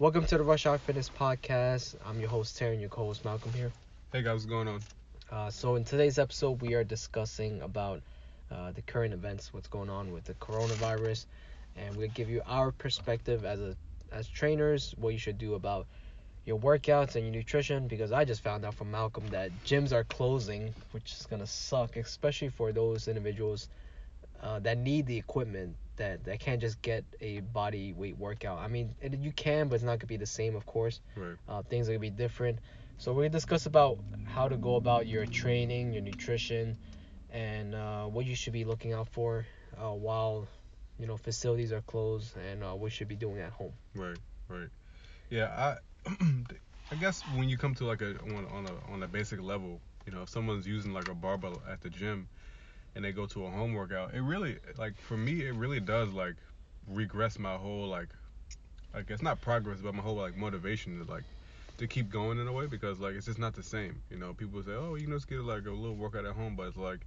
Welcome to the Rush Hour Fitness Podcast. I'm your host Terry and your co-host Malcolm here. Hey guys, what's going on? Uh, so in today's episode, we are discussing about uh, the current events, what's going on with the coronavirus, and we'll give you our perspective as a as trainers, what you should do about your workouts and your nutrition. Because I just found out from Malcolm that gyms are closing, which is gonna suck, especially for those individuals uh, that need the equipment that that can't just get a body weight workout. I mean, it, you can, but it's not gonna be the same, of course. Right. Uh, things are gonna be different. So we're gonna discuss about how to go about your training, your nutrition, and uh, what you should be looking out for uh, while you know facilities are closed, and uh, what you should be doing at home. Right. Right. Yeah. I. I guess when you come to like a on, on a on a basic level, you know, if someone's using like a barbell at the gym, and they go to a home workout, it really like for me it really does like regress my whole like I guess not progress, but my whole like motivation to like to keep going in a way because like it's just not the same. You know, people say, oh, you know, just get like a little workout at home, but it's like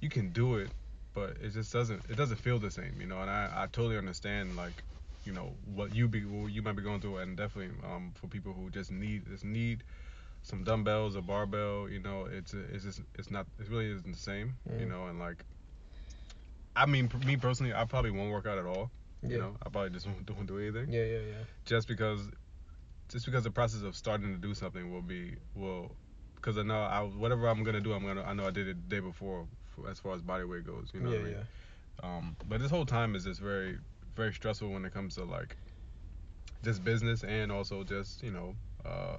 you can do it, but it just doesn't it doesn't feel the same. You know, and I I totally understand like you know what you be what you might be going through, and definitely um for people who just need just need some dumbbells, a barbell, you know, it's it's just it's not it really isn't the same, you Mm. know, and like I mean, me personally, I probably won't work out at all. You Yeah. know, I probably just won't, won't do anything Yeah, yeah, yeah. just because just because the process of starting to do something will be will because I know I whatever I'm gonna do I'm gonna I know I did it the day before for, as far as body weight goes you know yeah, what I mean yeah. um but this whole time is just very very stressful when it comes to like just business and also just you know uh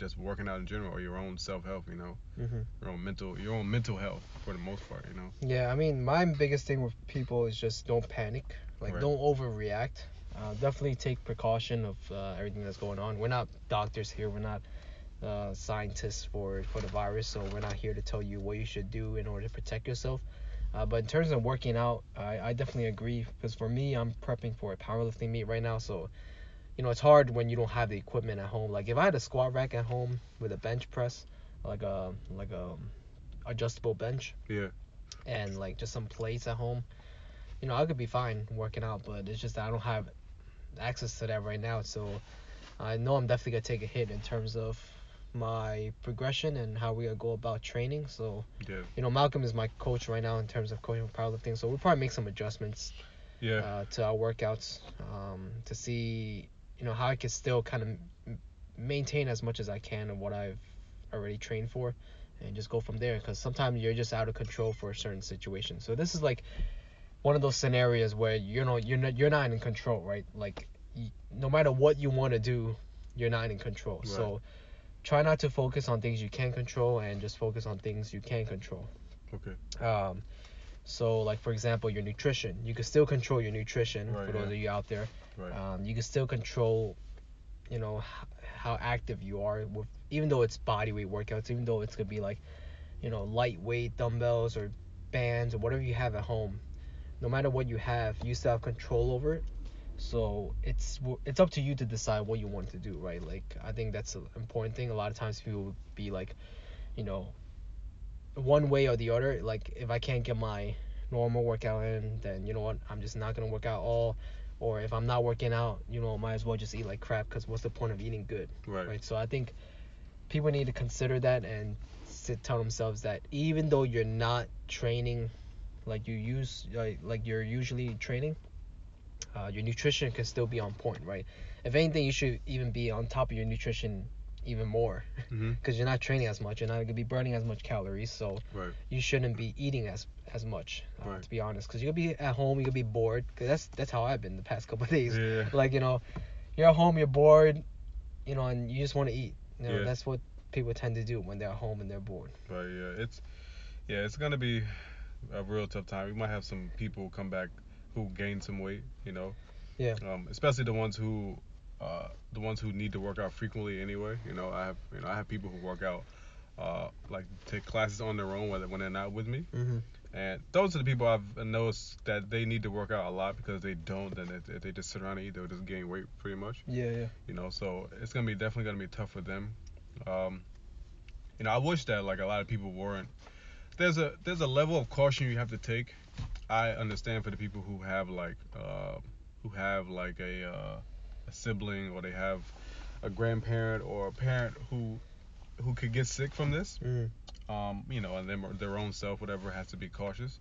just working out in general or your own self help you know hmm your own mental your own mental health for the most part you know Yeah, I mean, my biggest thing with people is just don't panic. Like, Right. don't overreact. Uh, definitely take precaution of uh, everything that's going on. We're not doctors here. We're not uh, scientists for for the virus, so we're not here to tell you what you should do in order to protect yourself. Uh, but in terms of working out, I, I definitely agree because for me, I'm prepping for a powerlifting meet right now, so you know it's hard when you don't have the equipment at home. Like if I had a squat rack at home with a bench press, like a like a adjustable bench, yeah and like just some plates at home, you know, I could be fine working out, but it's just that I don't have access to that right now. So I know I'm definitely gonna take a hit in terms of my progression and how we go about training. So yeah you know, Malcolm is my coach right now in terms of coaching powerlifting. So we'll probably make some adjustments yeah uh, to our workouts um, to see you know how I can still kind of maintain as much as I can of what I've already trained for, and just go from there. Because sometimes you're just out of control for a certain situation. So this is like one of those scenarios where you know you're not you're not in control, right? Like no matter what you want to do, you're not in control. So try not to focus on things you can control and just focus on things you can control. okay Um, so like for example, your nutrition, you can still control your nutrition Right, for those yeah. of you out there. Right Um, you can still control, you know, h- how active you are with, even though it's body weight workouts, even though it's gonna be like, you know, lightweight dumbbells or bands or whatever you have at home. No matter what you have, you still have control over it. So it's it's up to you to decide what you want to do, right? Like I think that's an important thing. A lot of times people would be like, you know, one way or the other. Like if I can't get my normal workout in, then you know what, I'm just not gonna work out all. Or if I'm not working out, you know, might as well just eat like crap. Cause what's the point of eating good, right right? So I think people need to consider that and sit, tell themselves that even though you're not training like you use like, like you're usually training, uh, your nutrition can still be on point, right? If anything, you should even be on top of your nutrition even more because you're not training as much. You're not gonna be burning as much calories, so right you shouldn't be eating as as much, uh, Right. to be honest. Because you'll be at home, you'll be bored. Cause that's that's how I've been the past couple of days. yeah Like you know, you're at home, you're bored, you know, and you just want to eat. You know, Yeah. that's what people tend to do when they're at home and they're bored. Right, yeah. It's yeah, it's gonna be a real tough time. We might have some people come back who gain some weight, you know. Yeah. Um, especially the ones who uh the ones who need to work out frequently anyway. You know, I have you know, I have people who work out uh like take classes on their own when, they- when they're not with me. Mm-hmm. And those are the people I've noticed that they need to work out a lot because they don't, then if, if they just sit around and eat, they'll just gain weight pretty much. Yeah, yeah. You know, so it's gonna be definitely gonna be tough for them. Um, you know, I wish that like a lot of people weren't. There's a there's a level of caution you have to take. I understand for the people who have like uh, who have like a uh, a sibling or they have a grandparent or a parent who who could get sick from this, Mm. um, you know, and them their own self, whatever, has to be cautious.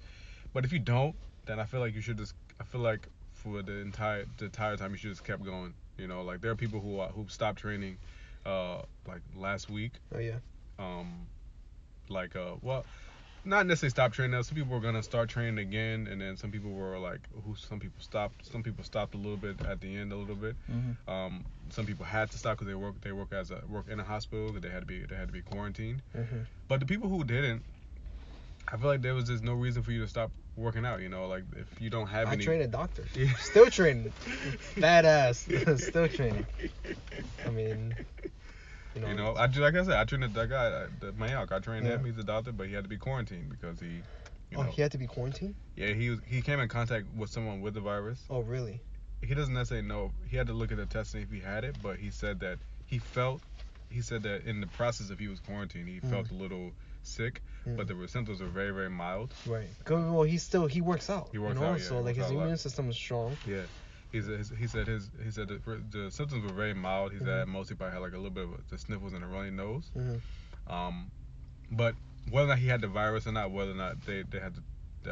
But if you don't, then I feel like you should just. I feel like for the entire the entire time you should just kept going. You know, like there are people who are, who stopped training, uh, like last week. Oh yeah. Um, like uh, well, not necessarily stop training. Now, Some people were gonna start training again, and then some people were like, who some people stopped. Some people stopped a little bit at the end, a little bit. Mm-hmm. Um, some people had to stop because they work they work as a work in a hospital that they had to be they had to be quarantined. Mm-hmm. But the people who didn't, I feel like there was just no reason for you to stop working out. You know, like if you don't have I any. train a doctor. Yeah. Still training. Badass. Still training. I mean, you know. You know, I like I said, I trained that guy, the Mayak. I trained him. He's a doctor, but he had to be quarantined because he, you oh, he had to be quarantined. yeah, he was, he came in contact with someone with the virus. Oh, really? He doesn't necessarily know. He had to look at the testing if he had it, but he said that he felt. He said that in the process of he was quarantined, he Mm. felt a little sick, Mm. but the symptoms were very very mild. Right. 'Cause, Well, he still he works out. He works you know? out, yeah, So like his out a lot. immune system is strong. Yeah. He said, his, he said his he said the, the symptoms were very mild. He said Mhm. mostly probably had like a little bit of the sniffles and a runny nose. Mm-hmm. Um, but whether or not he had the virus or not, whether or not they they had to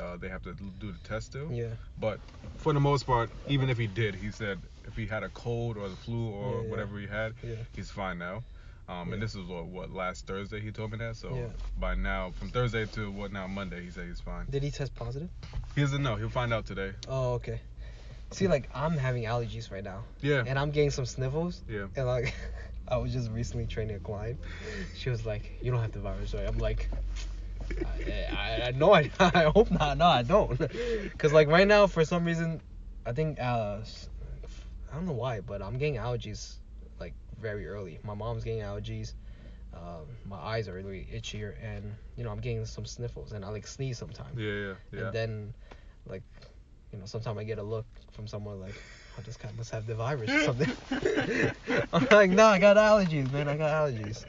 uh, they have to do the test still. Yeah. But for the most part, even if he did, he said if he had a cold or the flu or Yeah, yeah. whatever he had, Yeah. he's fine now. Um, Yeah. and this was what, what last Thursday he told me that. So Yeah. by now, from Thursday to what now Monday, he said he's fine. Did he test positive? He doesn't know. He'll find out today. Oh, okay. See, like I'm having allergies right now, Yeah. and I'm getting some sniffles, Yeah. and like I was just recently training a client. She was like, "You don't have the virus, right?" I'm like. I, I, I know I, I hope not. No, I don't. Cause like right now, for some reason, I think uh, I don't know why, but I'm getting allergies like very early. My mom's getting allergies. Um, my eyes are really itchier, and you know I'm getting some sniffles, and I like sneeze sometimes. Yeah. Yeah. Yeah. And then, like, you know, sometimes I get a look from someone like, oh, this guy must have the virus or something. I'm like, no, I got allergies, man. I got allergies.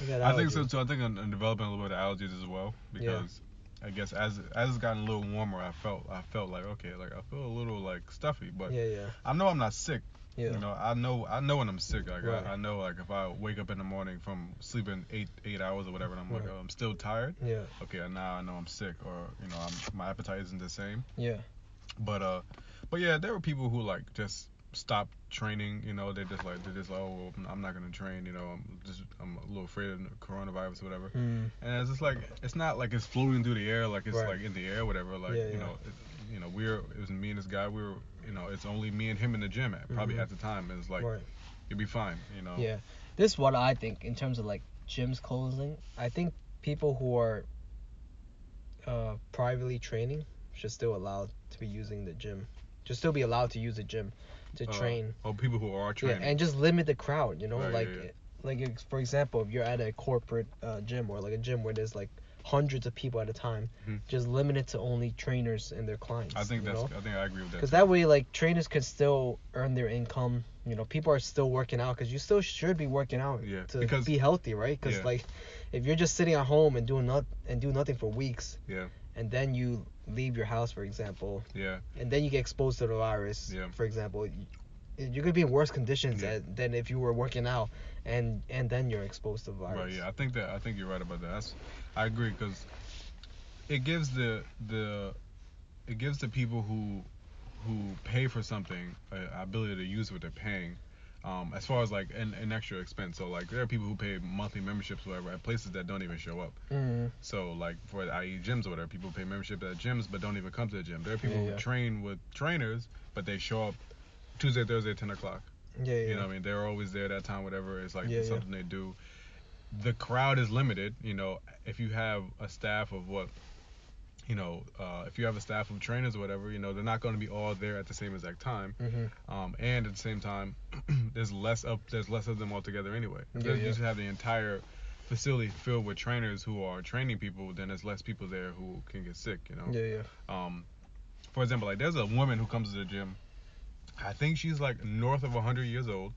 I got allergies. I think so too. I think I'm, I'm developing a little bit of allergies as well because I guess as as it's gotten a little warmer, I felt I felt like okay, like I feel a little like stuffy, but Yeah, yeah, I know I'm not sick. yeah. You know, I know I know when I'm sick. Like Right. I, I know like if I wake up in the morning from sleeping eight eight hours or whatever, and I'm like oh, I'm still tired. Yeah, Okay, now I know I'm sick, or you know I'm, my appetite isn't the same. yeah. But uh, but yeah, there were people who like just stopped training. You know, they just like they just like, oh, well, I'm not gonna train. You know, I'm just I'm a little afraid of the coronavirus or whatever. Mm. And it's just like it's not like it's floating through the air, like it's Right. like in the air, whatever. Like Yeah, you yeah. know, it, you know, we're it was me and this guy. We were, you know, it's only me and him in the gym at probably Mhm. at the time. And it's like right. you'll be fine. You know. Yeah. This is what I think in terms of like gyms closing. I think people who are uh, privately training should still allowed to be using the gym. Should still be allowed to use the gym to Uh, train. Or people who are training. Yeah, and just limit the crowd. You know, Right, like yeah, yeah. like for example, if you're at a corporate uh, gym or like a gym where there's like hundreds of people at a time, Mhm. just limit it to only trainers and their clients. I think that's. know? I think I agree with that. Because that way, like trainers can still earn their income. You know, people are still working out because you still should be working out Yeah, to because- be healthy, right? Because Yeah. like, if you're just sitting at home and doing not and do nothing for weeks, Yeah. and then you leave your house, for example, Yeah. and then you get exposed to the virus, Yeah. for example, you're gonna be in worse conditions Yeah. than if you were working out, and and then you're exposed to the virus. Right. Yeah. I think that. I think you're right about that. That's, I agree because it gives the the it gives the people who who pay for something a ability to use what they're paying. Um, as far as like an, an extra expense, so like there are people who pay monthly memberships, or whatever, at places that don't even show up. Mhm. So like for i.e. gyms or whatever, people pay membership at gyms but don't even come to the gym. There are people Yeah, who yeah. train with trainers, but they show up Tuesday, Thursday, ten o'clock. Yeah, yeah. You know what I mean? They're always there that time, whatever. It's like yeah. something they do. The crowd is limited. You know, if you have a staff of what, you know, uh, if you have a staff of trainers or whatever, you know, they're not going to be all there at the same exact time. Mhm. Um, and at the same time, there's less of there's less of them altogether anyway. Yeah, yeah. You should have the entire facility filled with trainers who are training people. Then there's less people there who can get sick. You know. Yeah, yeah. Um, for example, like there's a woman who comes to the gym. I think she's like north of 100 years old.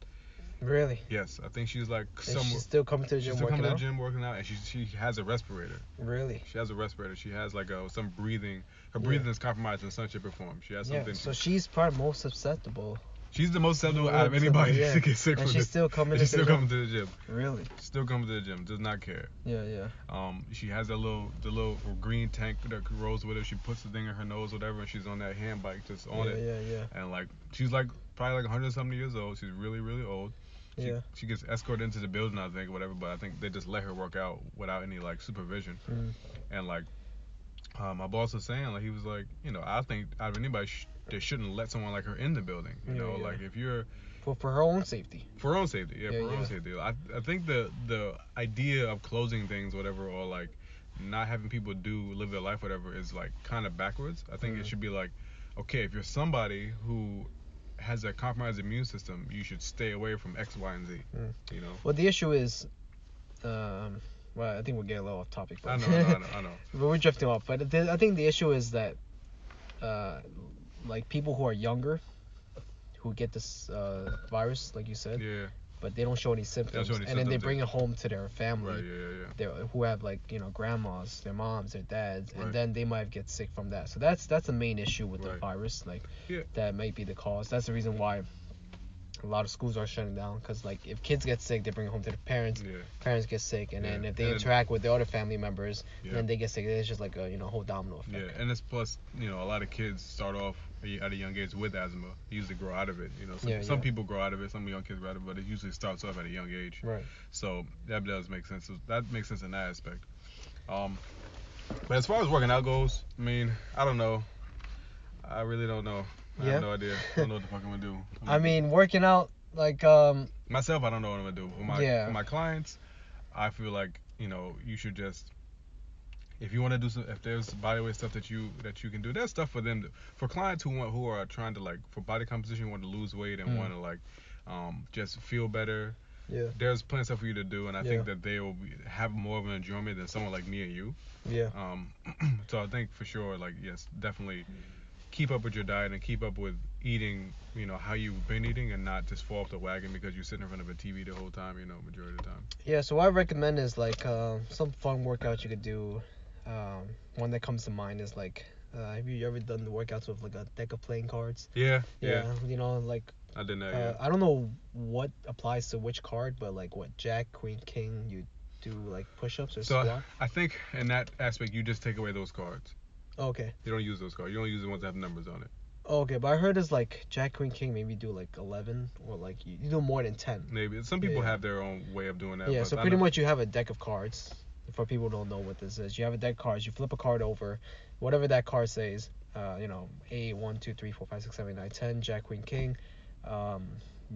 Really. Yes, I think she's like And somewhere. she's still coming to the gym. She's still working coming to the out. gym working out, and she she has a respirator. Really. She has a respirator. She has like a some breathing. Her Yeah. breathing is compromised in some shape or form. She has something. Yeah. So she's probably most susceptible. She's the most susceptible out of anybody yeah. to get sick And she's this. still coming And she's still coming to the gym. Really? Still coming to the gym. Does not care. Yeah, yeah. Um, she has that little the little green tank that rolls with her. She puts the thing in her nose, whatever, and she's on that hand bike just on yeah, it. Yeah, yeah, yeah. And like she's like probably like 100 something years old. She's really really old. She, Yeah. she gets escorted into the building, I think, whatever. But I think they just let her work out without any like supervision. Mm. And like, uh, my boss was saying, like he was like, you know, I think out of anybody, sh- they shouldn't let someone like her in the building. You Yeah, know, yeah. like if you're For for her own safety. for her own safety, yeah, Yeah, for her own safety. I I think the the idea of closing things, whatever, or like not having people do live their life, whatever, is like kind of backwards. I think Mhm. it should be like, okay, if you're somebody who has a compromised immune system, you should stay away from X, Y, and Z. Mm. You know. Well, the issue is, um, well, I think we're getting a little off topic. But I know, I know, I know, I know. but we're drifting off. But the, I think the issue is that, uh, like people who are younger, who get this uh, virus, like you said, Yeah. But they don't show any symptoms, show any and then they bring it home to their family. Right. Yeah. Yeah. Yeah. Who have like you know grandmas, their moms, their dads, Right. and then they might get sick from that. So that's that's the main issue with the virus. Like Yeah. that might be the cause. That's the reason why a lot of schools are shutting down because like if kids get sick, they bring it home to their parents. Yeah. Parents get sick, and then if they And then- interact with the other family members, Yeah. then they get sick. It's just like a you know whole domino effect. Yeah, and it's plus, you know, a lot of kids start off at a young age with asthma. They usually grow out of it. You know, some, Yeah, some yeah. people grow out of it, some young kids grow out of it, but it usually starts off at a young age. Right. So that does make sense. That makes sense in that aspect. Um, but as far as working out goes, I mean, I don't know. I really don't know. I Yeah? have no idea. I don't know what the fuck I'm gonna do. I'm I mean, working out like um myself, I don't know what I'm gonna do. My Yeah. for my clients, I feel like you know you should just if you want to do some if there's bodyweight stuff that you that you can do, there's stuff for them to, for clients who want who are trying to like for body composition want to lose weight and Mm. want to like um just feel better. yeah There's plenty of stuff for you to do, and I Yeah. think that they will be, have more of an enjoyment than someone like me and you. yeah Um, so I think for sure, like yes, definitely keep up with your diet and keep up with eating, you know, how you've been eating and not just fall off the wagon because you're sitting in front of a TV the whole time, you know, majority of the time. yeah. So what I recommend is like uh, some fun workouts you could do. Um, one that comes to mind is like. Uh, have you ever done the workouts with like a deck of playing cards? Yeah, yeah, You know, like I did that. Uh, Yeah. I don't know what applies to which card, but like what Jack, Queen, King, you do like push-ups or So squat. I think in that aspect, you just take away those cards. okay, You don't use those cards. You only use the ones that have numbers on it. okay, but I heard it's like Jack, Queen, King, maybe do like eleven or like you, you do more than ten. Maybe some people Yeah. have their own way of doing that. yeah, so pretty much you have a deck of cards. For people who don't know what this is, you have a deck of cards. You flip a card over, whatever that card says. Uh, you know, A one, two, three, four, five, six, seven, eight, nine, ten. Jack, Queen, King. Um,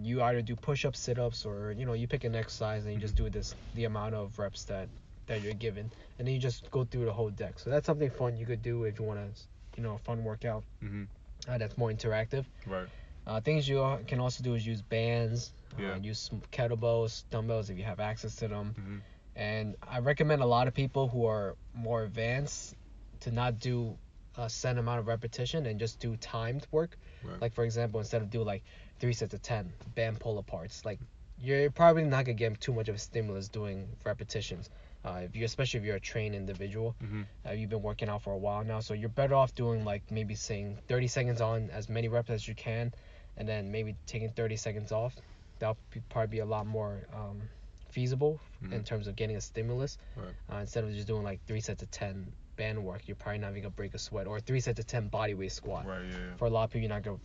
you either do push-ups, sit-ups, or you know, you pick an exercise and you just do this the amount of reps that that you're given, and then you just go through the whole deck. So that's something fun you could do if you want to, you know, a fun workout Mhm. uh, that's more interactive. Right. Uh, things you can also do is use bands, Yeah. uh, use some kettlebells, dumbbells if you have access to them. Mhm. And I recommend a lot of people who are more advanced to not do a set amount of repetition and just do timed work. Right. Like for example, instead of do like three sets of ten band pull aparts, like you're probably not gonna get too much of a stimulus doing repetitions. Uh, if you, especially if you're a trained individual, Mhm. uh, you've been working out for a while now, so you're better off doing like maybe saying 30 seconds on as many reps as you can, and then maybe taking 30 seconds off. That'll be, probably be a lot more um, feasible in Mhm. terms of getting a stimulus. Right. Uh, instead of just doing like three sets of 10 band work, you're probably not even gonna break a sweat, or three sets of 10 body weight squat. Right. Yeah. For a lot of people, you're not gonna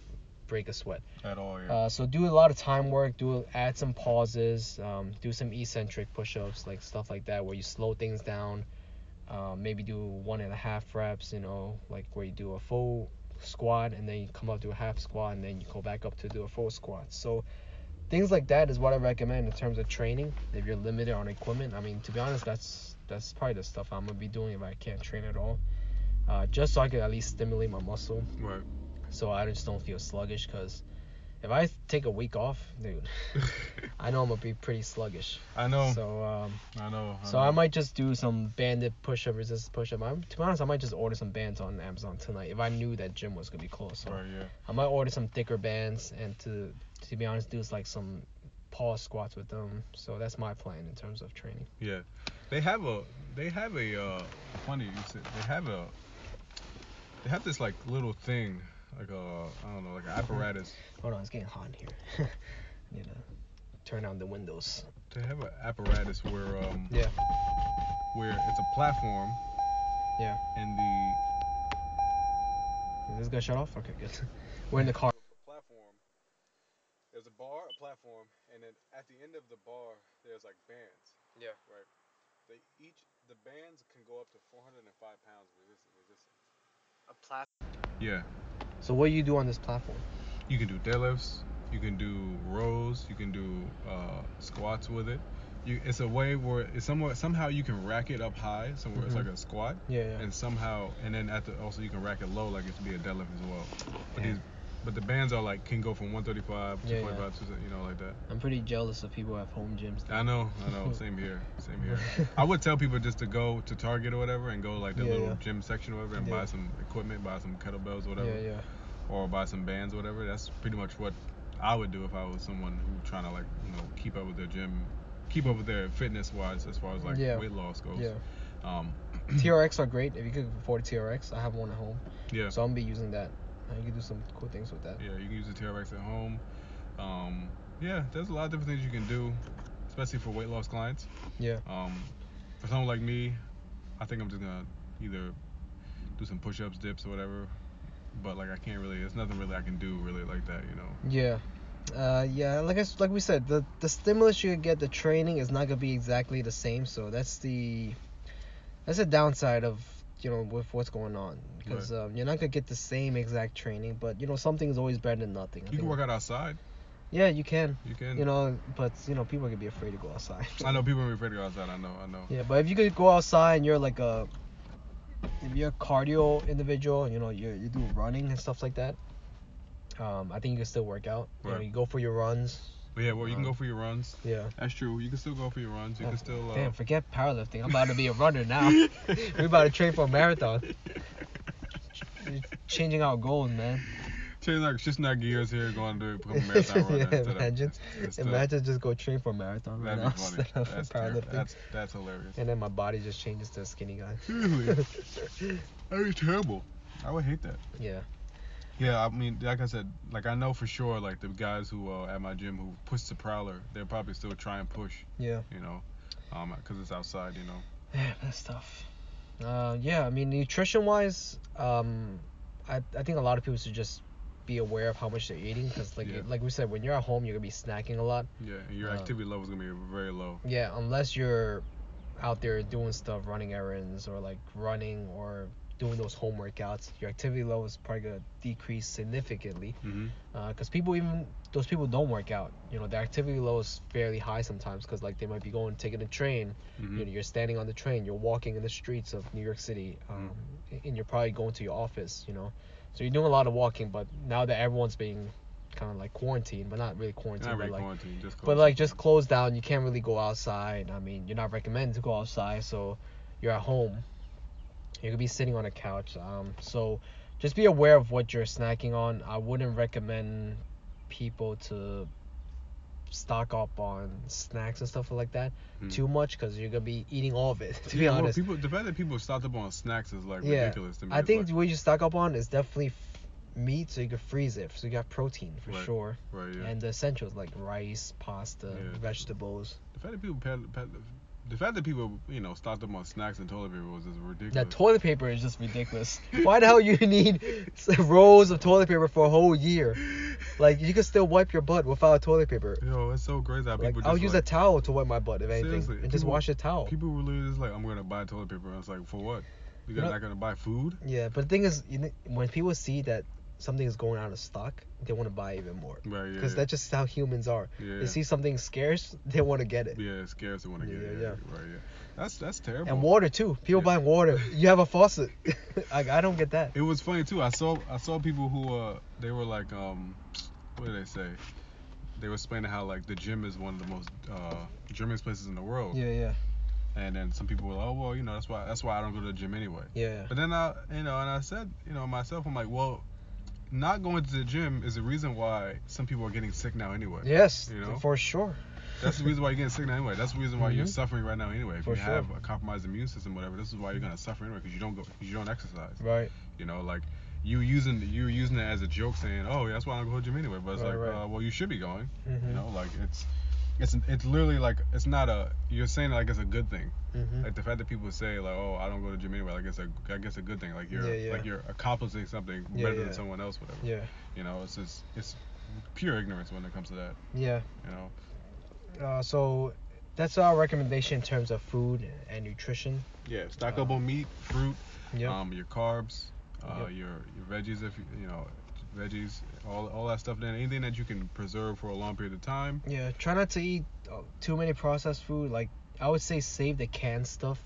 break a sweat. At all. Yeah. Uh, so do a lot of time work. Do add some pauses. Um, do some eccentric push-ups, like stuff like that, where you slow things down. Um, maybe do one and a half reps. You know, like where you do a full squat and then you come up to a half squat and then you go back up to do a full squat. So things like that is what I recommend in terms of training. If you're limited on equipment, I mean, to be honest, that's that's probably the stuff I'm gonna be doing if I can't train at all. Uh, just so I can at least stimulate my muscle right. so I just don't feel sluggish. Cause if I take a week off, dude, I know I'm gonna be pretty sluggish. I know. So um, I know. so I might just do some banded push-up, resist push-up. I'm, to be honest, I might just order some bands on Amazon tonight if I knew that gym was gonna be closed. So Right. Yeah. I might order some thicker bands and to to be honest, do like some pause squats with them. So that's my plan in terms of training. Yeah, they have a they have a uh, funny you said they have a they have this like little thing like a I don't know like an apparatus. Hold on, it's getting hot in here. Need to turn on the windows. They have an apparatus where um Yeah. where it's a platform. Yeah. And the Is this gonna shut off? Okay, good. We're in the car. platform. There's a bar, a platform, and then at the end of the bar there's like bands. Yeah. Right. They each the bands can go up to 405 pounds resist- resistance. A platform. Yeah. So what do you do on this platform? You can do deadlifts. You can do rows. You can do uh, squats with it. You, it's a way where it's somewhere somehow you can rack it up high, somewhere it's Mhm. like a squat, Yeah, yeah. and somehow and then at the also you can rack it low like it could be a deadlift as well. But Yeah. these, but the bands are like can go from 135, Yeah, 245, to you know like that. I'm pretty jealous of people who have home gyms. I know, I know. Same here, same here. I would tell people just to go to Target or whatever and go like the Yeah, little yeah. gym section or whatever and Yeah. buy some equipment, buy some kettlebells or whatever Yeah, yeah. or buy some bands or whatever. That's pretty much what I would do if I was someone who trying to like you know keep up with their gym, keep up with their fitness wise as far as like Yeah. weight loss goes. Yeah. Um, TRX are great if you could afford a TRX. I have one at home, yeah. so I'm gonna be using that. Uh, You can do some cool things with that. Yeah, you can use the TRX at home. Um, yeah, there's a lot of different things you can do, especially for weight loss clients. Yeah. Um, for someone like me, I think I'm just gonna either do some push-ups, dips, or whatever. But like I can't really, there's nothing really I can do really like that, you know. Yeah. Uh, yeah, like I like we said, the the stimulus you get, the training is not gonna be exactly the same. So that's the that's the downside of you know with what's going on because um, you're not gonna get the same exact training, but you know something is always better than nothing. I You can work out outside. Yeah, you can. You can. You know, but you know people can be afraid to go outside. I know people are afraid to go outside. I know. I know. Yeah, but if you could go outside and you're like a if you're a cardio individual, you know, you you do running and stuff like that. Um, I think you can still work out. You know, you go for your runs. But yeah, well, you can Uh, go for your runs. Yeah. That's true. You can still go for your runs. You Oh, can still. Uh, Damn, forget powerlifting. I'm about to be a runner now. We're about to train for a marathon. You're changing out goals, man. Change like shifting our gears here, going to become a marathon runner. yeah, instead of- imagine, just go train for a marathon right now instead of That's, powerlifting. that's that's hilarious. And then my body just changes to a skinny guy. Seriously. That'd be terrible. I would hate that. yeah. Yeah, I mean, like I said, like I know for sure, like the guys who uh, at my gym who push the prowler, they're probably still trying to push, Yeah. you know, um, cause it's outside, you know. Yeah, that's tough. Uh, yeah, I mean, nutrition wise, um, I, I think a lot of people should just be aware of how much they're eating because, like, Yeah. like we said, when you're at home, you're gonna be snacking a lot. Yeah, and your Uh, activity level is gonna be very low. Yeah, unless you're out there doing stuff, running errands or like running or doing those home workouts, your activity level is probably gonna decrease significantly. Mm-hmm. Because people even those people don't work out. You know, their activity level is fairly high sometimes because like they might be going taking a train. Mm-hmm. You know, you're standing on the train, you're walking in the streets of New York City, um, and you're probably going to your office. You know, so you're doing a lot of walking. But now that everyone's being kind of like quarantined, but not really quarantined, Not but really like quarantine, just but like just closed down. You can't really go outside. I mean, you're not recommended to go outside, so you're at home. You could be sitting on a couch. Um, so just be aware of what you're snacking on. I wouldn't recommend people to stock up on snacks and stuff like that Mhm. too much because you're gonna be eating all of it. To be Yeah, well, honest, people the fact that people stocked up on snacks is like Yeah, ridiculous to me. I It's think like- what you stock up on is definitely f- meat, so you can freeze it, so you got protein for Right. sure, right, yeah. and the essentials like rice, pasta, Yeah. vegetables. the fact that people pad, pad, the fact that people you know stocked up on snacks and toilet paper was just ridiculous. That toilet paper is just ridiculous. Why the hell you need rolls of toilet paper for a whole year? Like you can still wipe your butt without toilet paper. Yo, it's so crazy how Like people just I'll use like, a towel to wipe my butt if anything, and just wash a towel. People were literally just like, I'm gonna buy toilet paper. And it's like, for what? You You guys know- not gonna buy food? Yeah, but the thing is, when people see that something is going out of stock, they want to buy even more. Right, yeah. Because yeah. that's just how humans are. yeah. They see something scarce, they want to get it. yeah, it's scarce to want to get Yeah, it. yeah. Right, yeah. That's that's terrible. And water too. People Yeah. buying water. You have a faucet. like I don't get that. It was funny too. I saw I saw people who uh they were like um what did they say? They were explaining how like the gym is one of the most uh germest places in the world. Yeah, yeah, And then some people were like, oh well, you know that's why that's why I don't go to the gym anyway. yeah. But then I you know and I said you know myself I'm like well not going to the gym is the reason why some people are getting sick now anyway. Yes, You know? for sure. That's the reason why you're getting sick now anyway. That's the reason why you're Mhm. suffering right now anyway. If For you sure. have a compromised immune system, whatever, this is why you're gonna suffer anyway because you don't go, you don't exercise. Right. You know, like you using you using it as a joke, saying, "Oh, that's why I don't go to the gym anyway." But it's Right, like, right. Uh, well, you should be going. Mhm. You know, like it's it's it's literally like it's not a you're saying like it's a good thing. Mhm. Like the fact that people say like, "Oh, I don't go to gym anyway," like it's a I guess a good thing. Like you're Yeah, yeah. like you're accomplishing something Yeah, better than someone else, whatever. Yeah. You know, it's just it's pure ignorance when it comes to that. Yeah. You know. Uh, so that's our recommendation in terms of food and nutrition. Yeah, stock up on meat, fruit, Yep. um, your carbs, uh, Yep. your your veggies if you you know veggies, all all that stuff. Then anything that you can preserve for a long period of time. Yeah, try not to eat uh, too many processed food. Like I would say, save the canned stuff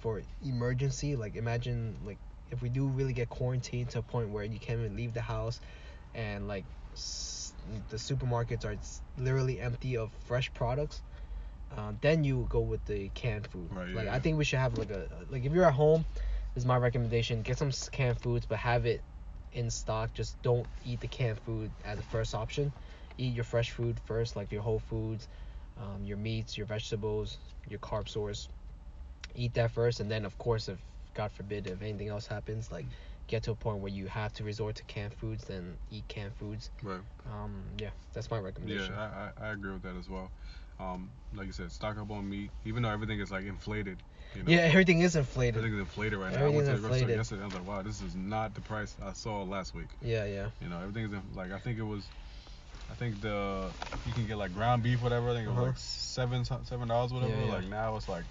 for emergency. Like imagine like if we do really get quarantined to a point where you can't even leave the house, and like s- the supermarkets are literally empty of fresh products. Uh, then you go with the canned food. Right, like yeah, I think we should have like a like if you're at home, is my recommendation. Get some canned foods, but have it in stock. Just don't eat the canned food as a first option. Eat your fresh food first, like your whole foods, um, your meats, your vegetables, your carb source. Eat that first, and then of course, if God forbid, if anything else happens, like get to a point where you have to resort to canned foods, then eat canned foods. Right. Um, yeah, that's my Yeah, recommendation. I, I I agree with that as well. Um, like you said, stock up on meat, even though everything is like inflated. You know, Yeah, everything is inflated. Everything is inflated right now. I went to the inflated. yesterday. I was like, wow, this is not the price I saw last week. Yeah, yeah. You know, everything is in, like I think it was, I think the you can get like ground beef, whatever. I think it was Uh-huh. like seven seven dollars, whatever. Yeah, yeah. Like now it's like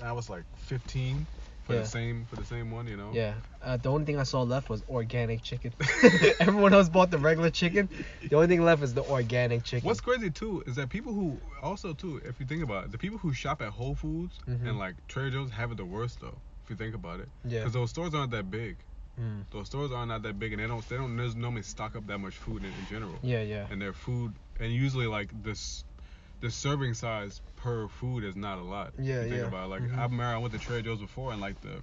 now it's like fifteen for Yeah. the same for the same one. You know. Yeah. Uh, the only thing I saw left was organic chicken. Everyone else bought the regular chicken. The only thing left is the organic chicken. What's crazy too is that people who also too, if you think about it, the people who shop at Whole Foods Mhm. and like Trader Joe's have it the worst though. If you think about it, yeah. because those stores aren't that big. Mm. Those stores are not that big, and they don't they don't normally stock up that much food in, in general. Yeah, yeah. And their food, and usually like this, the serving size per food is not a lot. Yeah, think yeah. about it. like Mhm. I remember I went to Trader Joe's before, and like the,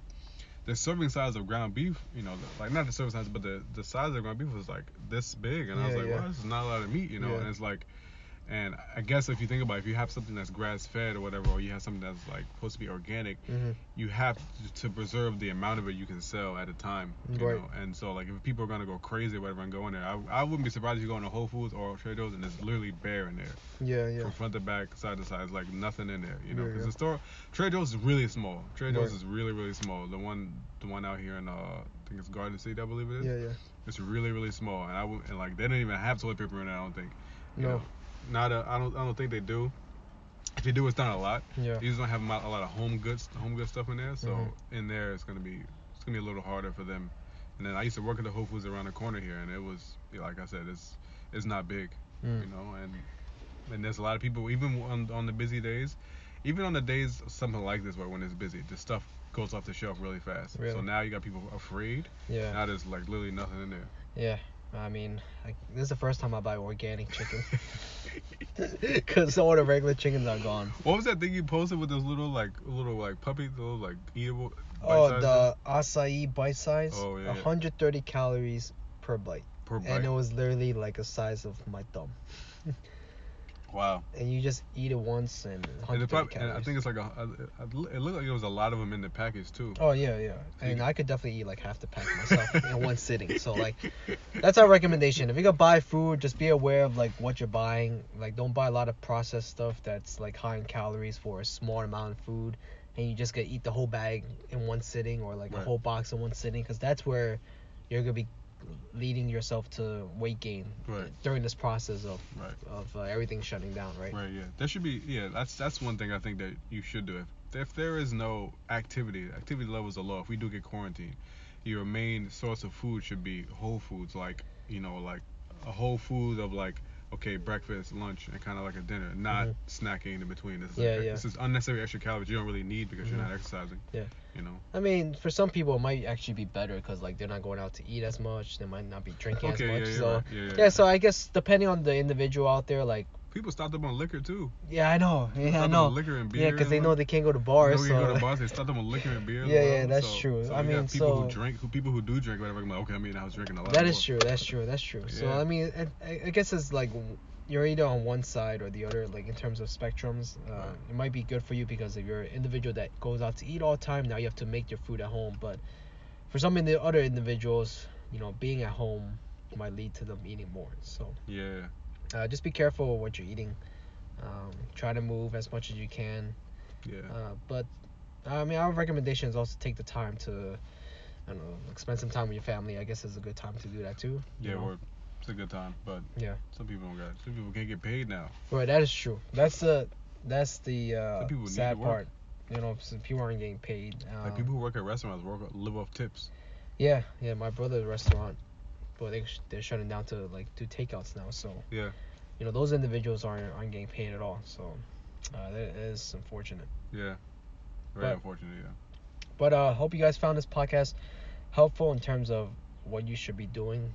the serving size of ground beef, you know, like not the serving size, but the the size of ground beef was like this big, and I was like, yeah. wow, this is not a lot of meat, you know. Yeah. And it's like, and I guess if you think about it, if you have something that's grass fed or whatever, or you have something that's like supposed to be organic, hmm you have to, to preserve the amount of it you can sell at a time. You Right. know? And so like if people are gonna go crazy or whatever and go in there, I, I wouldn't be surprised if you go into Whole Foods or Trader Joe's and it's literally bare in there, Yeah, yeah. from front to back, side to side, it's like nothing in there. You know, because yeah. the store Trader Joe's is really small. Trader Joe's Right. is really really small. The one the one out here in uh I think it's Garden City, I believe it is. Yeah, yeah. It's really really small, and I would and like they don't even have toilet paper in there. I don't think. You No. know? Not a, I don't I don't think they do. If they do, it's not a lot. Yeah. These don't have a lot, a lot of home goods, home goods stuff in there. So Mhm. in there, it's gonna be, it's gonna be a little harder for them. And then I used to work at the Whole Foods around the corner here, and it was, like I said, it's, it's not big, Mm. you know. And and there's a lot of people, even on on the busy days, even on the days something like this where when it's busy, the stuff goes off the shelf really fast. Really? So now you got people afraid. Yeah. Now there's like literally nothing in there. Yeah. I mean, like, this is the first time I buy organic chicken. Because all the regular chickens are gone. What was that thing you posted with those little like little like puppies, those like eatable? Oh, the acai bite size. Oh, yeah, yeah. 130 calories per bite. per bite? And it was literally like a size of my thumb. wow. And you just eat it once and And, 130 the prob- calories. and I think it's like a, a, a- it looked like there was a lot of them in the package too. Oh yeah, yeah. So you And I could definitely eat like half the pack myself in one sitting. So like that's our recommendation. If you go buy food, just be aware of like what you're buying. Like don't buy a lot of processed stuff that's like high in calories for a small amount of food and you just gonna eat the whole bag in one sitting or like a whole box in one sitting because that's where you're gonna be leading yourself to weight gain Right. during this process of Right. of uh, everything shutting down, right? Right. Yeah. There should be. Yeah. That's that's one thing I think that you should do. If if there is no activity, activity levels are low. If we do get quarantined, your main source of food should be whole foods, like you know, like a whole food of like okay, breakfast, lunch, and kind of like a dinner, not Mhm. snacking in between. This is Yeah, like, yeah. This is unnecessary extra calories you don't really need because Mhm. you're not exercising. Yeah. You know. I mean, for some people, it might actually be better because like they're not going out to eat as much. They might not be drinking Okay. as Yeah. much. You're so right. Yeah, yeah. yeah, so I guess depending on the individual out there, like People stocked up on liquor too. yeah, I know, yeah, I know, liquor and beer. yeah, because they know they can't go to bars. know, we so go to bars, they start them on liquor and beer. Yeah, yeah, that's so- true. So I mean, people so- who drink, who people who do drink, whatever. I'm like, okay, I mean, I was drinking a lot. that more. is true. That's true. That's true. So I mean, I, I guess it's like you're either on one side or the other, like in terms of spectrums. Uh, Right. It might be good for you because if you're an individual that goes out to eat all the time, now you have to make your food at home. But for some of the other individuals, you know, being at home might lead to them eating more. So Yeah. Uh, just be careful with what you're eating. Um, try to move as much as you can. Yeah. Uh, but I mean, our recommendation is also take the time to, I don't know, spend some time with your family. I guess is a good time to do that too. you yeah. know? Or it's a good time, but Yeah. some people don't got. Some people can't get paid now. Right, that is true. That's the that's the uh, Some people need sad part. You know, some people aren't getting paid. Um, Like people who work at restaurants work live off tips. Yeah, yeah. My brother's restaurant, but they, they're shutting down to like do takeouts now. So Yeah. you know those individuals aren't aren't getting paid at all. So uh, that is unfortunate. Yeah. Very But- unfortunate. Yeah. But uh, hope you guys found this podcast helpful in terms of what you should be doing,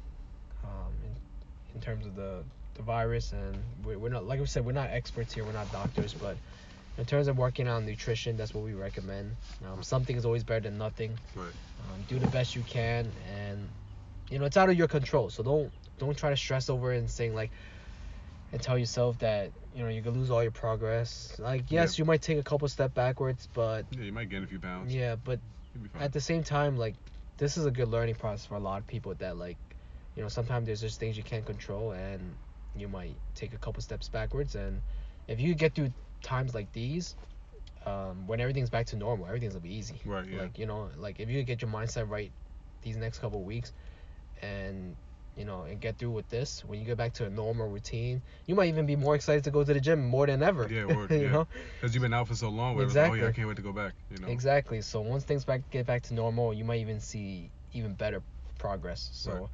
um, in, in terms of the the virus. And we're, we're not like we said, we're not experts here. We're not doctors, but in terms of working on nutrition, that's what we recommend. Um, something is always better than nothing. Right. Um, do the best you can, and you know it's out of your control. So don't don't try to stress over it and saying like, and tell yourself that you know you could lose all your progress. Like yes, you might take a couple step backwards, but Yeah. You might gain a few pounds. yeah, but You'll be fine. at the same time, like this is a good learning process for a lot of people that like, you know, sometimes there's just things you can't control and you might take a couple steps backwards and if you get through times like these, um, when everything's back to normal, everything's gonna be easy. Right, yeah. Like, you know, like if you get your mindset right these next couple of weeks and you know, and get through with this, when you get back to a normal routine, you might even be more excited to go to the gym more than ever. Yeah, word, you yeah. know? Because you've been out for so long. Where exactly. Exactly. oh yeah, I can't wait to go back. You know. Exactly. So once things back get back to normal, you might even see even better progress. So,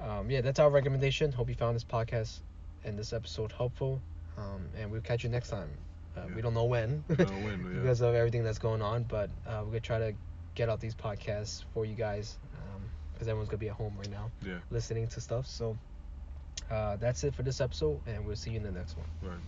um, yeah, that's our recommendation. Hope you found this podcast and this episode helpful. Um, and we'll catch you next time. Uh, Yeah. We don't know when We don't know when, yeah. because of everything that's going on, but uh, we're gonna try to get out these podcasts for you guys because everyone's gonna be at home right now Yeah. listening to stuff. So. Uh, that's it for this episode, and we'll see you in the next one. Right.